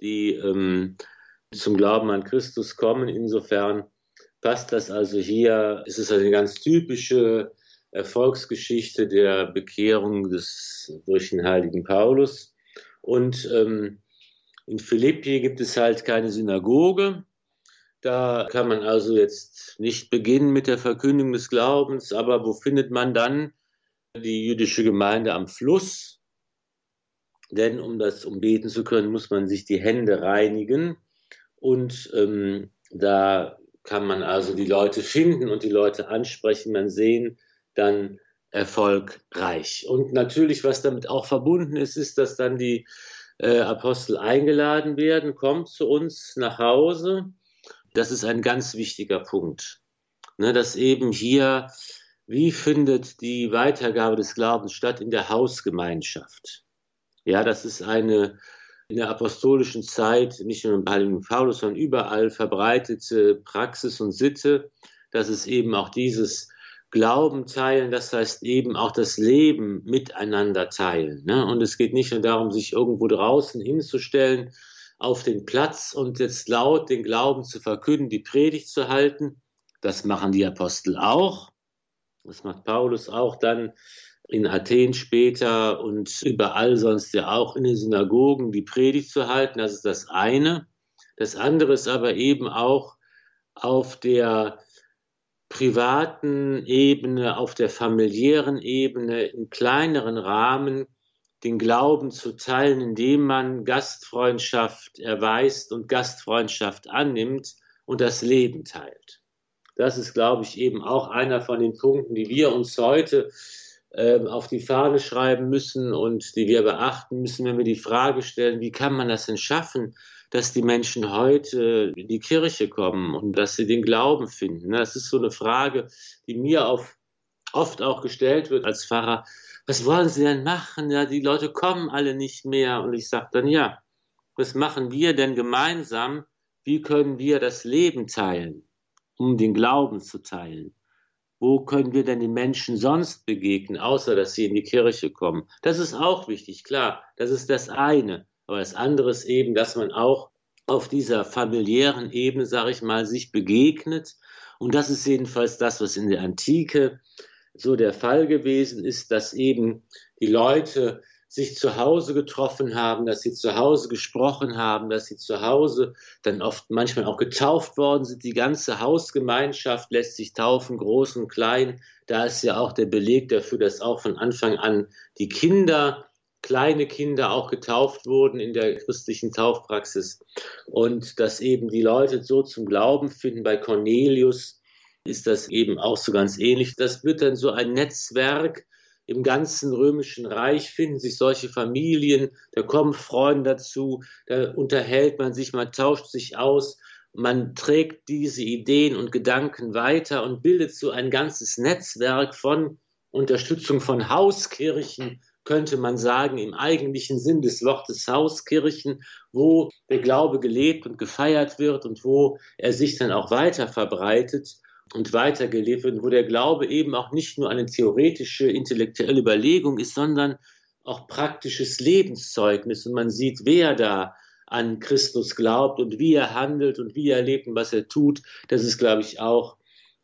die ähm, zum Glauben an Christus kommen. Insofern passt das also hier. Es ist eine ganz typische Erfolgsgeschichte der Bekehrung des, durch den heiligen Paulus. Und ähm, in Philippi gibt es halt keine Synagoge. Da kann man also jetzt nicht beginnen mit der Verkündigung des Glaubens, aber wo findet man dann die jüdische Gemeinde am Fluss? Denn um das umbeten zu können, muss man sich die Hände reinigen. Und ähm, da kann man also die Leute finden und die Leute ansprechen. Man sehen, dann erfolgreich. Und natürlich, was damit auch verbunden ist, ist, dass dann die äh, Apostel eingeladen werden, kommt zu uns nach Hause. Das ist ein ganz wichtiger Punkt. Ne, dass eben hier, wie findet die Weitergabe des Glaubens statt in der Hausgemeinschaft? Ja, das ist eine in der apostolischen Zeit, nicht nur im Heiligen Paulus, sondern überall verbreitete Praxis und Sitte, dass es eben auch dieses Glauben teilen, das heißt eben auch das Leben miteinander teilen. Ne? Und es geht nicht nur darum, sich irgendwo draußen hinzustellen auf den Platz und jetzt laut den Glauben zu verkünden, die Predigt zu halten. Das machen die Apostel auch. Das macht Paulus auch dann in Athen später und überall sonst ja auch in den Synagogen die Predigt zu halten. Das ist das eine. Das andere ist aber eben auch auf der privaten Ebene, auf der familiären Ebene, im kleineren Rahmen den Glauben zu teilen, indem man Gastfreundschaft erweist und Gastfreundschaft annimmt und das Leben teilt. Das ist, glaube ich, eben auch einer von den Punkten, die wir uns heute äh, auf die Fahne schreiben müssen und die wir beachten müssen, wenn wir die Frage stellen, wie kann man das denn schaffen, dass die Menschen heute in die Kirche kommen und dass sie den Glauben finden. Das ist so eine Frage, die mir auf, oft auch gestellt wird als Pfarrer. Was wollen Sie denn machen? Ja, die Leute kommen alle nicht mehr. Und ich sage dann, ja, was machen wir denn gemeinsam? Wie können wir das Leben teilen, um den Glauben zu teilen? Wo können wir denn den Menschen sonst begegnen, außer dass sie in die Kirche kommen? Das ist auch wichtig, klar. Das ist das eine. Aber das andere ist eben, dass man auch auf dieser familiären Ebene, sage ich mal, sich begegnet. Und das ist jedenfalls das, was in der Antike so der Fall gewesen ist, dass eben die Leute sich zu Hause getroffen haben, dass sie zu Hause gesprochen haben, dass sie zu Hause dann oft manchmal auch getauft worden sind. Die ganze Hausgemeinschaft lässt sich taufen, groß und klein. Da ist ja auch der Beleg dafür, dass auch von Anfang an die Kinder kleine Kinder auch getauft wurden in der christlichen Taufpraxis und dass eben die Leute so zum Glauben finden. Bei Cornelius ist das eben auch so ganz ähnlich. Das wird dann so ein Netzwerk. Im ganzen römischen Reich finden sich solche Familien, da kommen Freunde dazu, da unterhält man sich, man tauscht sich aus, man trägt diese Ideen und Gedanken weiter und bildet so ein ganzes Netzwerk von Unterstützung von Hauskirchen, könnte man sagen, im eigentlichen Sinn des Wortes Hauskirchen, wo der Glaube gelebt und gefeiert wird und wo er sich dann auch weiter verbreitet und weitergelebt wird, wo der Glaube eben auch nicht nur eine theoretische, intellektuelle Überlegung ist, sondern auch praktisches Lebenszeugnis. Und man sieht, wer da an Christus glaubt und wie er handelt und wie er lebt und was er tut. Das ist, glaube ich, auch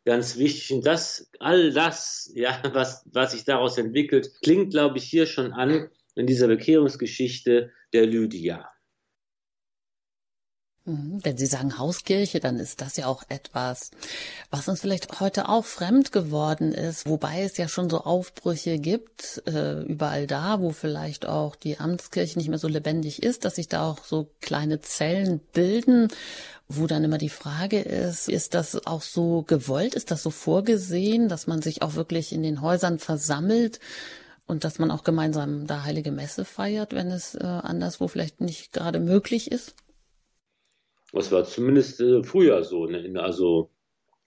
ganz wichtig. Und das, all das, ja, was, was sich daraus entwickelt, klingt, glaube ich, hier schon an in dieser Bekehrungsgeschichte der Lydia. Mhm, wenn Sie sagen Hauskirche, dann ist das ja auch etwas, was uns vielleicht heute auch fremd geworden ist, wobei es ja schon so Aufbrüche gibt, äh, überall da, wo vielleicht auch die Amtskirche nicht mehr so lebendig ist, dass sich da auch so kleine Zellen bilden, wo dann immer die Frage ist, ist das auch so gewollt, ist das so vorgesehen, dass man sich auch wirklich in den Häusern versammelt? Und dass man auch gemeinsam da heilige Messe feiert, wenn es äh, anderswo vielleicht nicht gerade möglich ist? Das war zumindest äh, früher so, ne? also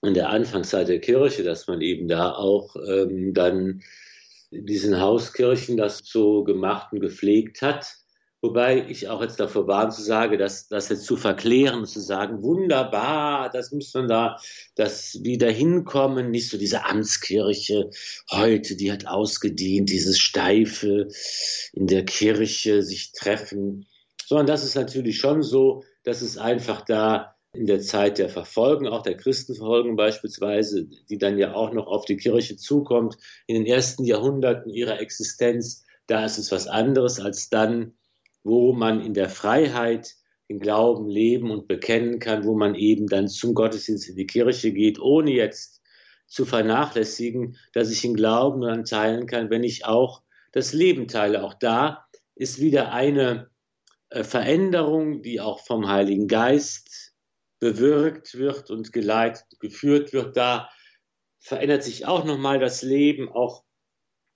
in der Anfangszeit der Kirche, dass man eben da auch ähm, dann diesen Hauskirchen das so gemacht und gepflegt hat. Wobei ich auch jetzt davor warne zu sagen, dass das jetzt zu verklären zu sagen, wunderbar, das muss man da, das wieder hinkommen, nicht so diese Amtskirche heute, die hat ausgedient, dieses steife in der Kirche sich treffen, sondern das ist natürlich schon so, dass es einfach da in der Zeit der Verfolgung, auch der Christenverfolgung beispielsweise, die dann ja auch noch auf die Kirche zukommt, in den ersten Jahrhunderten ihrer Existenz, da ist es was anderes als dann, wo man in der Freiheit den Glauben leben und bekennen kann, wo man eben dann zum Gottesdienst in die Kirche geht, ohne jetzt zu vernachlässigen, dass ich den Glauben dann teilen kann, wenn ich auch das Leben teile. Auch da ist wieder eine Veränderung, die auch vom Heiligen Geist bewirkt wird und geleitet, geführt wird. Da verändert sich auch nochmal das Leben, auch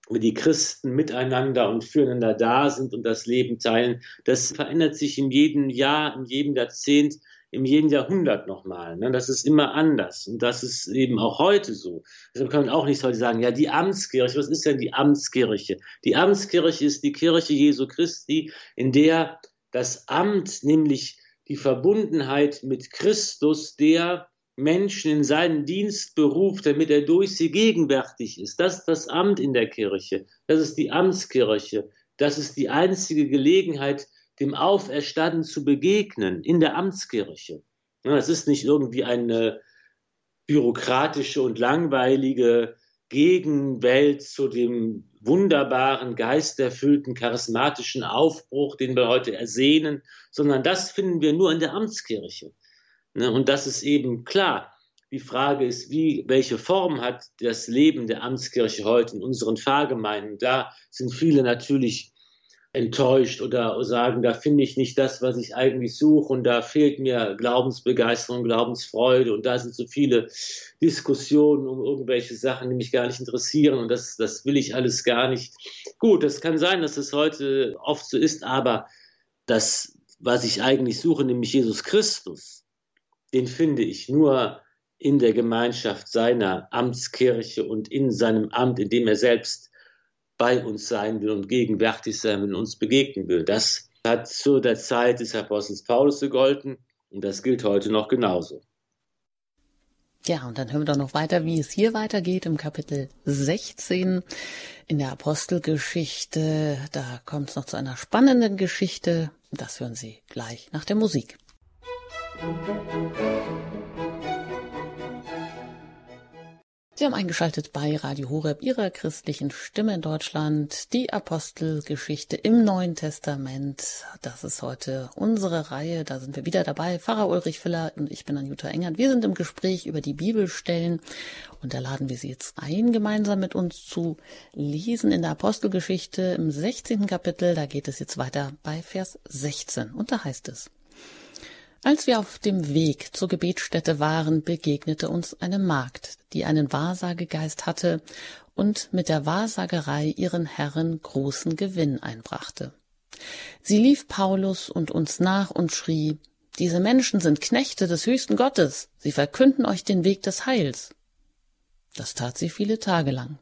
wenn die Christen miteinander und füreinander da sind und das Leben teilen. Das verändert sich in jedem Jahr, in jedem Jahrzehnt, in jedem Jahrhundert nochmal. Ne? Das ist immer anders. Und das ist eben auch heute so. Deshalb kann man auch nicht heute sagen, ja, die Amtskirche, was ist denn die Amtskirche? Die Amtskirche ist die Kirche Jesu Christi, in der das Amt, nämlich die Verbundenheit mit Christus, der Menschen in seinen Dienst beruft, damit er durch sie gegenwärtig ist. Das ist das Amt in der Kirche. Das ist die Amtskirche. Das ist die einzige Gelegenheit, dem Auferstanden zu begegnen in der Amtskirche. Es ist nicht irgendwie eine bürokratische und langweilige Gegenwelt zu dem wunderbaren, geisterfüllten, charismatischen Aufbruch, den wir heute ersehnen, sondern das finden wir nur in der Amtskirche. Ne, und das ist eben klar. Die Frage ist, wie, welche Form hat das Leben der Amtskirche heute in unseren Pfarrgemeinden? Da sind viele natürlich enttäuscht oder sagen, da finde ich nicht das, was ich eigentlich suche und da fehlt mir Glaubensbegeisterung, Glaubensfreude und da sind so viele Diskussionen um irgendwelche Sachen, die mich gar nicht interessieren und das, das will ich alles gar nicht. Gut, das kann sein, dass es heute oft so ist, aber das, was ich eigentlich suche, nämlich Jesus Christus, den finde ich nur in der Gemeinschaft seiner Amtskirche und in seinem Amt, in dem er selbst bei uns sein will und gegenwärtig sein will und uns begegnen will. Das hat zu der Zeit des Apostels Paulus gegolten und das gilt heute noch genauso. Ja, und dann hören wir doch noch weiter, wie es hier weitergeht im Kapitel 16 in der Apostelgeschichte. Da kommt es noch zu einer spannenden Geschichte. Das hören Sie gleich nach der Musik. Musik Sie haben eingeschaltet bei Radio Horeb, Ihrer christlichen Stimme in Deutschland, die Apostelgeschichte im Neuen Testament. Das ist heute unsere Reihe. Da sind wir wieder dabei. Pfarrer Ulrich Filler und ich bin Anjuta Engert. Wir sind im Gespräch über die Bibelstellen und da laden wir Sie jetzt ein, gemeinsam mit uns zu lesen in der Apostelgeschichte im 16. Kapitel. Da geht es jetzt weiter bei Vers 16 und da heißt es. Als wir auf dem Weg zur Gebetsstätte waren, begegnete uns eine Magd, die einen Wahrsagegeist hatte und mit der Wahrsagerei ihren Herren großen Gewinn einbrachte. Sie lief Paulus und uns nach und schrie, diese Menschen sind Knechte des höchsten Gottes, sie verkünden euch den Weg des Heils. Das tat sie viele Tage lang.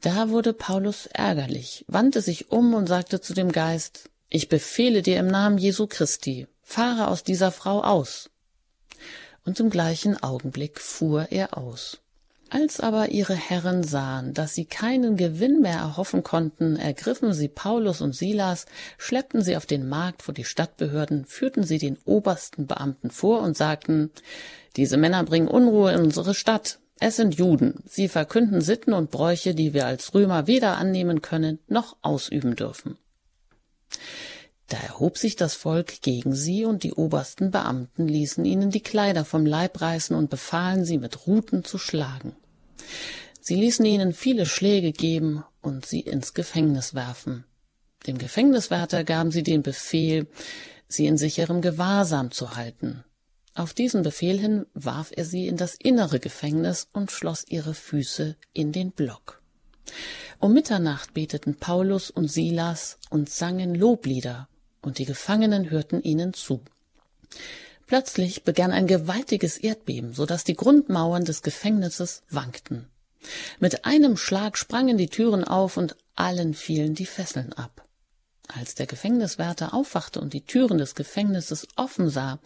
Da wurde Paulus ärgerlich, wandte sich um und sagte zu dem Geist, ich befehle dir im Namen Jesu Christi, fahre aus dieser Frau aus. Und im gleichen Augenblick fuhr er aus. Als aber ihre Herren sahen, dass sie keinen Gewinn mehr erhoffen konnten, ergriffen sie Paulus und Silas, schleppten sie auf den Markt vor die Stadtbehörden, führten sie den obersten Beamten vor und sagten, diese Männer bringen Unruhe in unsere Stadt. Es sind Juden. Sie verkünden Sitten und Bräuche, die wir als Römer weder annehmen können noch ausüben dürfen. Da erhob sich das Volk gegen sie, und die obersten Beamten ließen ihnen die Kleider vom Leib reißen und befahlen sie mit Ruten zu schlagen. Sie ließen ihnen viele Schläge geben und sie ins Gefängnis werfen. Dem Gefängniswärter gaben sie den Befehl, sie in sicherem Gewahrsam zu halten. Auf diesen Befehl hin warf er sie in das innere Gefängnis und schloss ihre Füße in den Block. Um Mitternacht beteten Paulus und Silas und sangen Loblieder und die Gefangenen hörten ihnen zu. Plötzlich begann ein gewaltiges Erdbeben, so dass die Grundmauern des Gefängnisses wankten. Mit einem Schlag sprangen die Türen auf und allen fielen die Fesseln ab. Als der Gefängniswärter aufwachte und die Türen des Gefängnisses offen sah,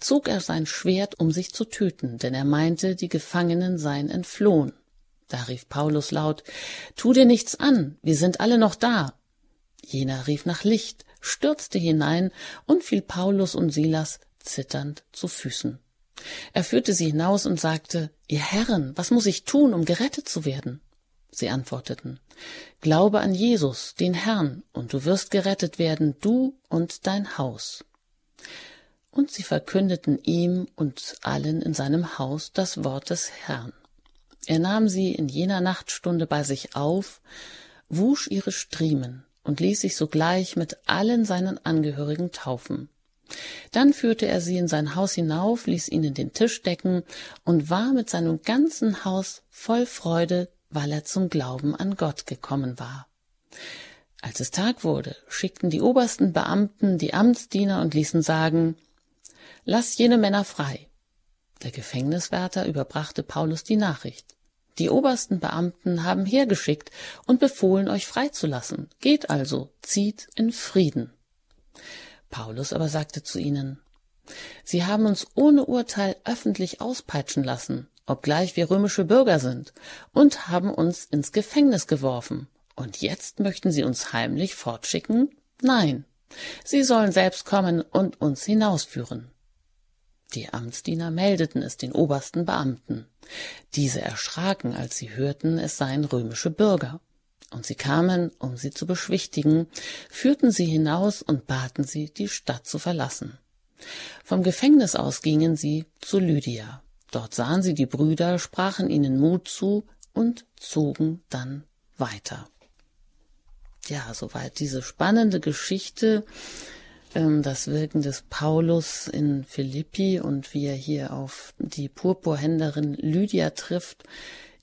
zog er sein Schwert, um sich zu töten, denn er meinte, die Gefangenen seien entflohen. Da rief Paulus laut Tu dir nichts an, wir sind alle noch da. Jener rief nach Licht, stürzte hinein und fiel Paulus und Silas zitternd zu Füßen. Er führte sie hinaus und sagte, Ihr Herren, was muss ich tun, um gerettet zu werden? Sie antworteten, Glaube an Jesus, den Herrn, und du wirst gerettet werden, du und dein Haus. Und sie verkündeten ihm und allen in seinem Haus das Wort des Herrn. Er nahm sie in jener Nachtstunde bei sich auf, wusch ihre Striemen und ließ sich sogleich mit allen seinen Angehörigen taufen. Dann führte er sie in sein Haus hinauf, ließ ihnen den Tisch decken und war mit seinem ganzen Haus voll Freude, weil er zum Glauben an Gott gekommen war. Als es Tag wurde, schickten die obersten Beamten die Amtsdiener und ließen sagen, Lass jene Männer frei. Der Gefängniswärter überbrachte Paulus die Nachricht. Die obersten Beamten haben hergeschickt und befohlen, euch freizulassen. Geht also, zieht in Frieden. Paulus aber sagte zu ihnen, Sie haben uns ohne Urteil öffentlich auspeitschen lassen, obgleich wir römische Bürger sind, und haben uns ins Gefängnis geworfen. Und jetzt möchten Sie uns heimlich fortschicken? Nein. Sie sollen selbst kommen und uns hinausführen. Die Amtsdiener meldeten es den obersten Beamten. Diese erschraken, als sie hörten, es seien römische Bürger. Und sie kamen, um sie zu beschwichtigen, führten sie hinaus und baten sie, die Stadt zu verlassen. Vom Gefängnis aus gingen sie zu Lydia. Dort sahen sie die Brüder, sprachen ihnen Mut zu und zogen dann weiter. Ja, soweit diese spannende Geschichte das Wirken des Paulus in Philippi und wie er hier auf die Purpurhändlerin Lydia trifft.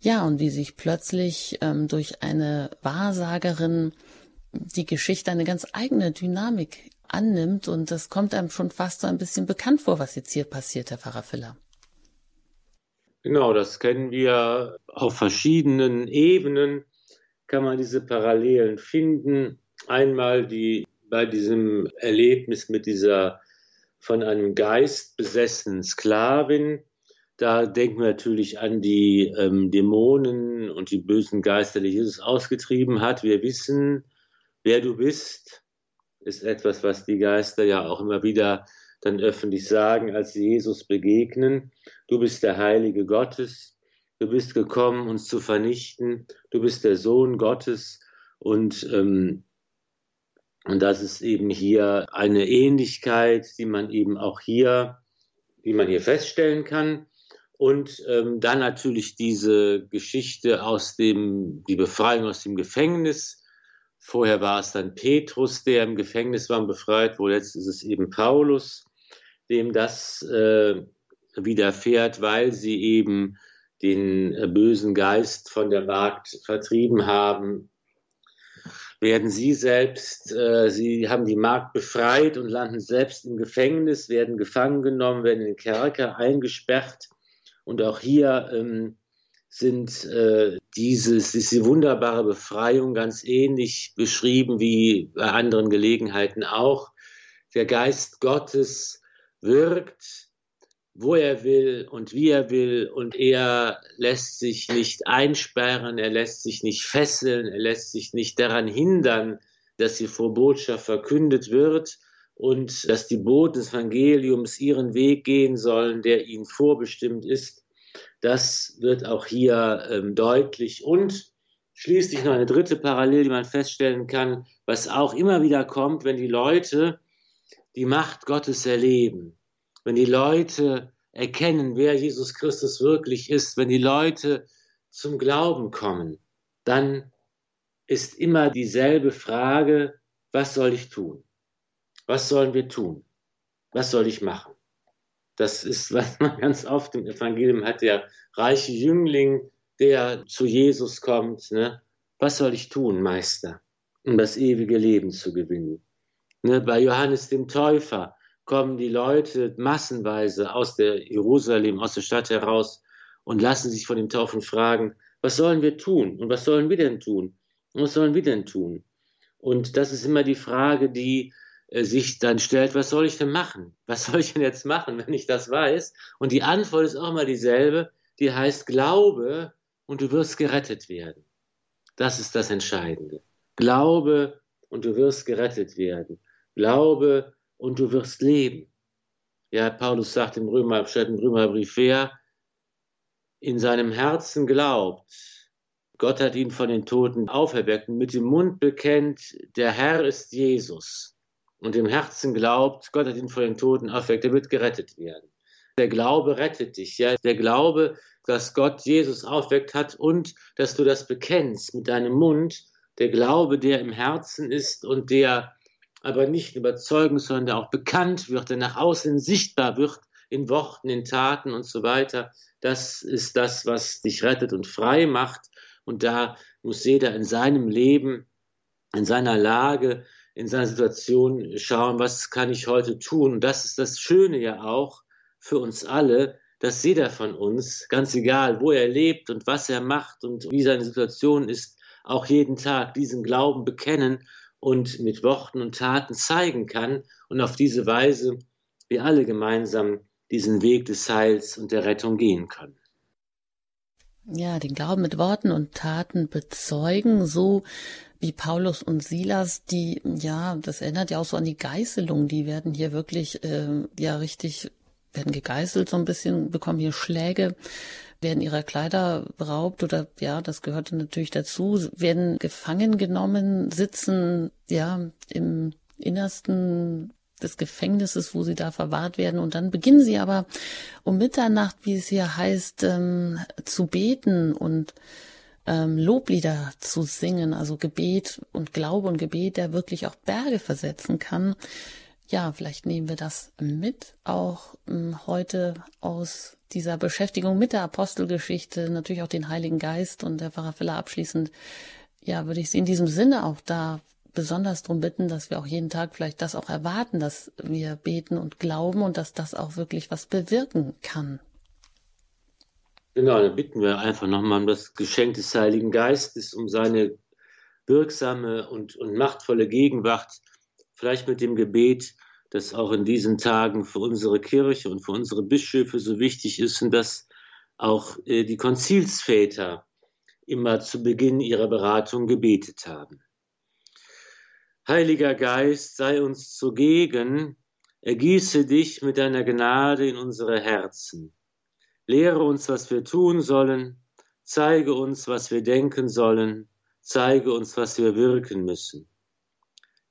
Ja, und wie sich plötzlich ähm, durch eine Wahrsagerin die Geschichte eine ganz eigene Dynamik annimmt und das kommt einem schon fast so ein bisschen bekannt vor, was jetzt hier passiert, Herr Pfarrer Filler. Genau, das kennen wir auf verschiedenen Ebenen, kann man diese Parallelen finden. Einmal die bei diesem Erlebnis mit dieser von einem Geist besessenen Sklavin. Da denken wir natürlich an die ähm, Dämonen und die bösen Geister, die Jesus ausgetrieben hat. Wir wissen, wer du bist, ist etwas, was die Geister ja auch immer wieder dann öffentlich sagen, als sie Jesus begegnen. Du bist der Heilige Gottes. du bist gekommen, uns zu vernichten, du bist der Sohn Gottes und, ähm, und das ist eben hier eine Ähnlichkeit, die man eben auch hier, die man hier feststellen kann. Und ähm, dann natürlich diese Geschichte aus dem, die Befreiung aus dem Gefängnis. Vorher war es dann Petrus, der im Gefängnis war und befreit wurde. Jetzt ist es eben Paulus, dem das äh, widerfährt, weil sie eben den äh, bösen Geist von der Magd vertrieben haben. Werden sie selbst, äh, sie haben die Magd befreit und landen selbst im Gefängnis, werden gefangen genommen, werden in den Kerker eingesperrt und auch hier ähm, sind äh, dieses, diese wunderbare Befreiung ganz ähnlich beschrieben wie bei anderen Gelegenheiten auch. Der Geist Gottes wirkt, wo er will und wie er will und er lässt sich nicht einsperren, er lässt sich nicht fesseln, er lässt sich nicht daran hindern, dass die Vorbotschaft verkündet wird, und dass die Boten des Evangeliums ihren Weg gehen sollen, der ihnen vorbestimmt ist. Das wird auch hier ähm, deutlich. Und schließlich noch eine dritte Parallele, die man feststellen kann, was auch immer wieder kommt, wenn die Leute die Macht Gottes erleben, wenn die Leute erkennen, wer Jesus Christus wirklich ist, wenn die Leute zum Glauben kommen, dann ist immer dieselbe Frage, was soll ich tun? Was sollen wir tun? Was soll ich machen? Das ist, was man ganz oft im Evangelium hat, der reiche Jüngling, der zu Jesus kommt. Ne? Was soll ich tun, Meister, um das ewige Leben zu gewinnen? Ne? Bei Johannes dem Täufer kommen die Leute massenweise aus der Jerusalem, aus der Stadt heraus und lassen sich von dem Taufen fragen, was sollen wir tun? Und was sollen wir denn tun? Und was sollen wir denn tun? Und das ist immer die Frage, die äh, sich dann stellt, was soll ich denn machen? Was soll ich denn jetzt machen, wenn ich das weiß? Und die Antwort ist auch mal dieselbe, die heißt, glaube und du wirst gerettet werden. Das ist das Entscheidende. Glaube und du wirst gerettet werden. Glaube und du wirst leben. Ja, Paulus sagt im, Römer, im Römerbrief, wer in seinem Herzen glaubt, Gott hat ihn von den Toten auferweckt und mit dem Mund bekennt, der Herr ist Jesus und im Herzen glaubt, Gott hat ihn von den Toten auferweckt, der wird gerettet werden. Der Glaube rettet dich, ja. Der Glaube, dass Gott Jesus aufweckt hat und dass du das bekennst mit deinem Mund. Der Glaube, der im Herzen ist und der aber nicht überzeugend, sondern der auch bekannt wird, der nach außen sichtbar wird in Worten, in Taten und so weiter. Das ist das, was dich rettet und frei macht. Und da muss jeder in seinem Leben, in seiner Lage in seiner Situation schauen, was kann ich heute tun. Und das ist das Schöne ja auch für uns alle, dass jeder von uns, ganz egal, wo er lebt und was er macht und wie seine Situation ist, auch jeden Tag diesen Glauben bekennen und mit Worten und Taten zeigen kann und auf diese Weise wir alle gemeinsam diesen Weg des Heils und der Rettung gehen können. Ja, den Glauben mit Worten und Taten bezeugen, so wie Paulus und Silas, die, ja, das erinnert ja auch so an die Geißelung, die werden hier wirklich, äh, ja, richtig, werden gegeißelt so ein bisschen, bekommen hier Schläge, werden ihrer Kleider beraubt oder, ja, das gehörte natürlich dazu, werden gefangen genommen, sitzen, ja, im Innersten des Gefängnisses, wo sie da verwahrt werden. Und dann beginnen sie aber um Mitternacht, wie es hier heißt, ähm, zu beten und ähm, Loblieder zu singen, also Gebet und Glaube und Gebet, der wirklich auch Berge versetzen kann. Ja, vielleicht nehmen wir das mit, auch ähm, heute aus dieser Beschäftigung mit der Apostelgeschichte, natürlich auch den Heiligen Geist und der Pfarrer Filler abschließend. Ja, würde ich Sie in diesem Sinne auch da besonders darum bitten, dass wir auch jeden Tag vielleicht das auch erwarten, dass wir beten und glauben und dass das auch wirklich was bewirken kann. Genau, dann bitten wir einfach nochmal um das Geschenk des Heiligen Geistes, um seine wirksame und, und machtvolle Gegenwart, vielleicht mit dem Gebet, das auch in diesen Tagen für unsere Kirche und für unsere Bischöfe so wichtig ist und dass auch äh, die Konzilsväter immer zu Beginn ihrer Beratung gebetet haben. Heiliger Geist, sei uns zugegen, ergieße dich mit deiner Gnade in unsere Herzen Lehre uns, was wir tun sollen, zeige uns, was wir denken sollen, zeige uns, was wir wirken müssen.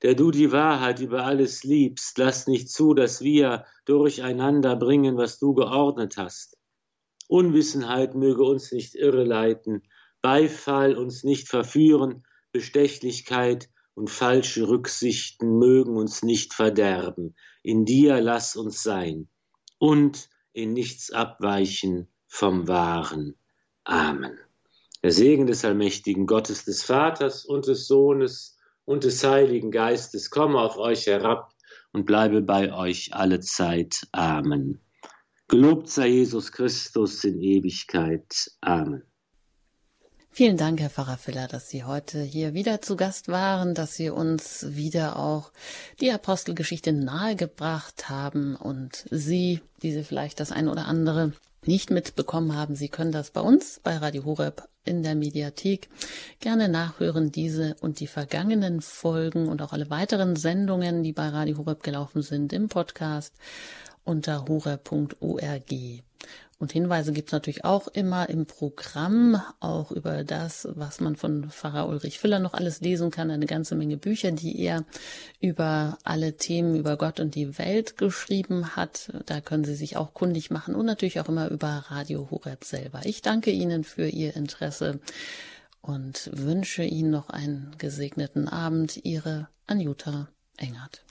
Der du die Wahrheit über alles liebst, lass nicht zu, dass wir durcheinander bringen, was du geordnet hast. Unwissenheit möge uns nicht irreleiten, Beifall uns nicht verführen, Bestechlichkeit und falsche Rücksichten mögen uns nicht verderben. In dir lass uns sein und in nichts abweichen vom Wahren. Amen. Der Segen des allmächtigen Gottes, des Vaters und des Sohnes und des Heiligen Geistes komme auf euch herab und bleibe bei euch alle Zeit. Amen. Gelobt sei Jesus Christus in Ewigkeit. Amen. Vielen Dank, Herr Pfarrer Filler, dass Sie heute hier wieder zu Gast waren, dass Sie uns wieder auch die Apostelgeschichte nahegebracht haben und Sie, diese vielleicht das eine oder andere nicht mitbekommen haben, Sie können das bei uns bei Radio Horeb in der Mediathek gerne nachhören, diese und die vergangenen Folgen und auch alle weiteren Sendungen, die bei Radio Horeb gelaufen sind, im Podcast unter horeb.org. Und Hinweise gibt's natürlich auch immer im Programm, auch über das, was man von Pfarrer Ulrich Füller noch alles lesen kann. Eine ganze Menge Bücher, die er über alle Themen über Gott und die Welt geschrieben hat. Da können Sie sich auch kundig machen und natürlich auch immer über Radio Horeb selber. Ich danke Ihnen für Ihr Interesse und wünsche Ihnen noch einen gesegneten Abend. Ihre Anjuta Engert.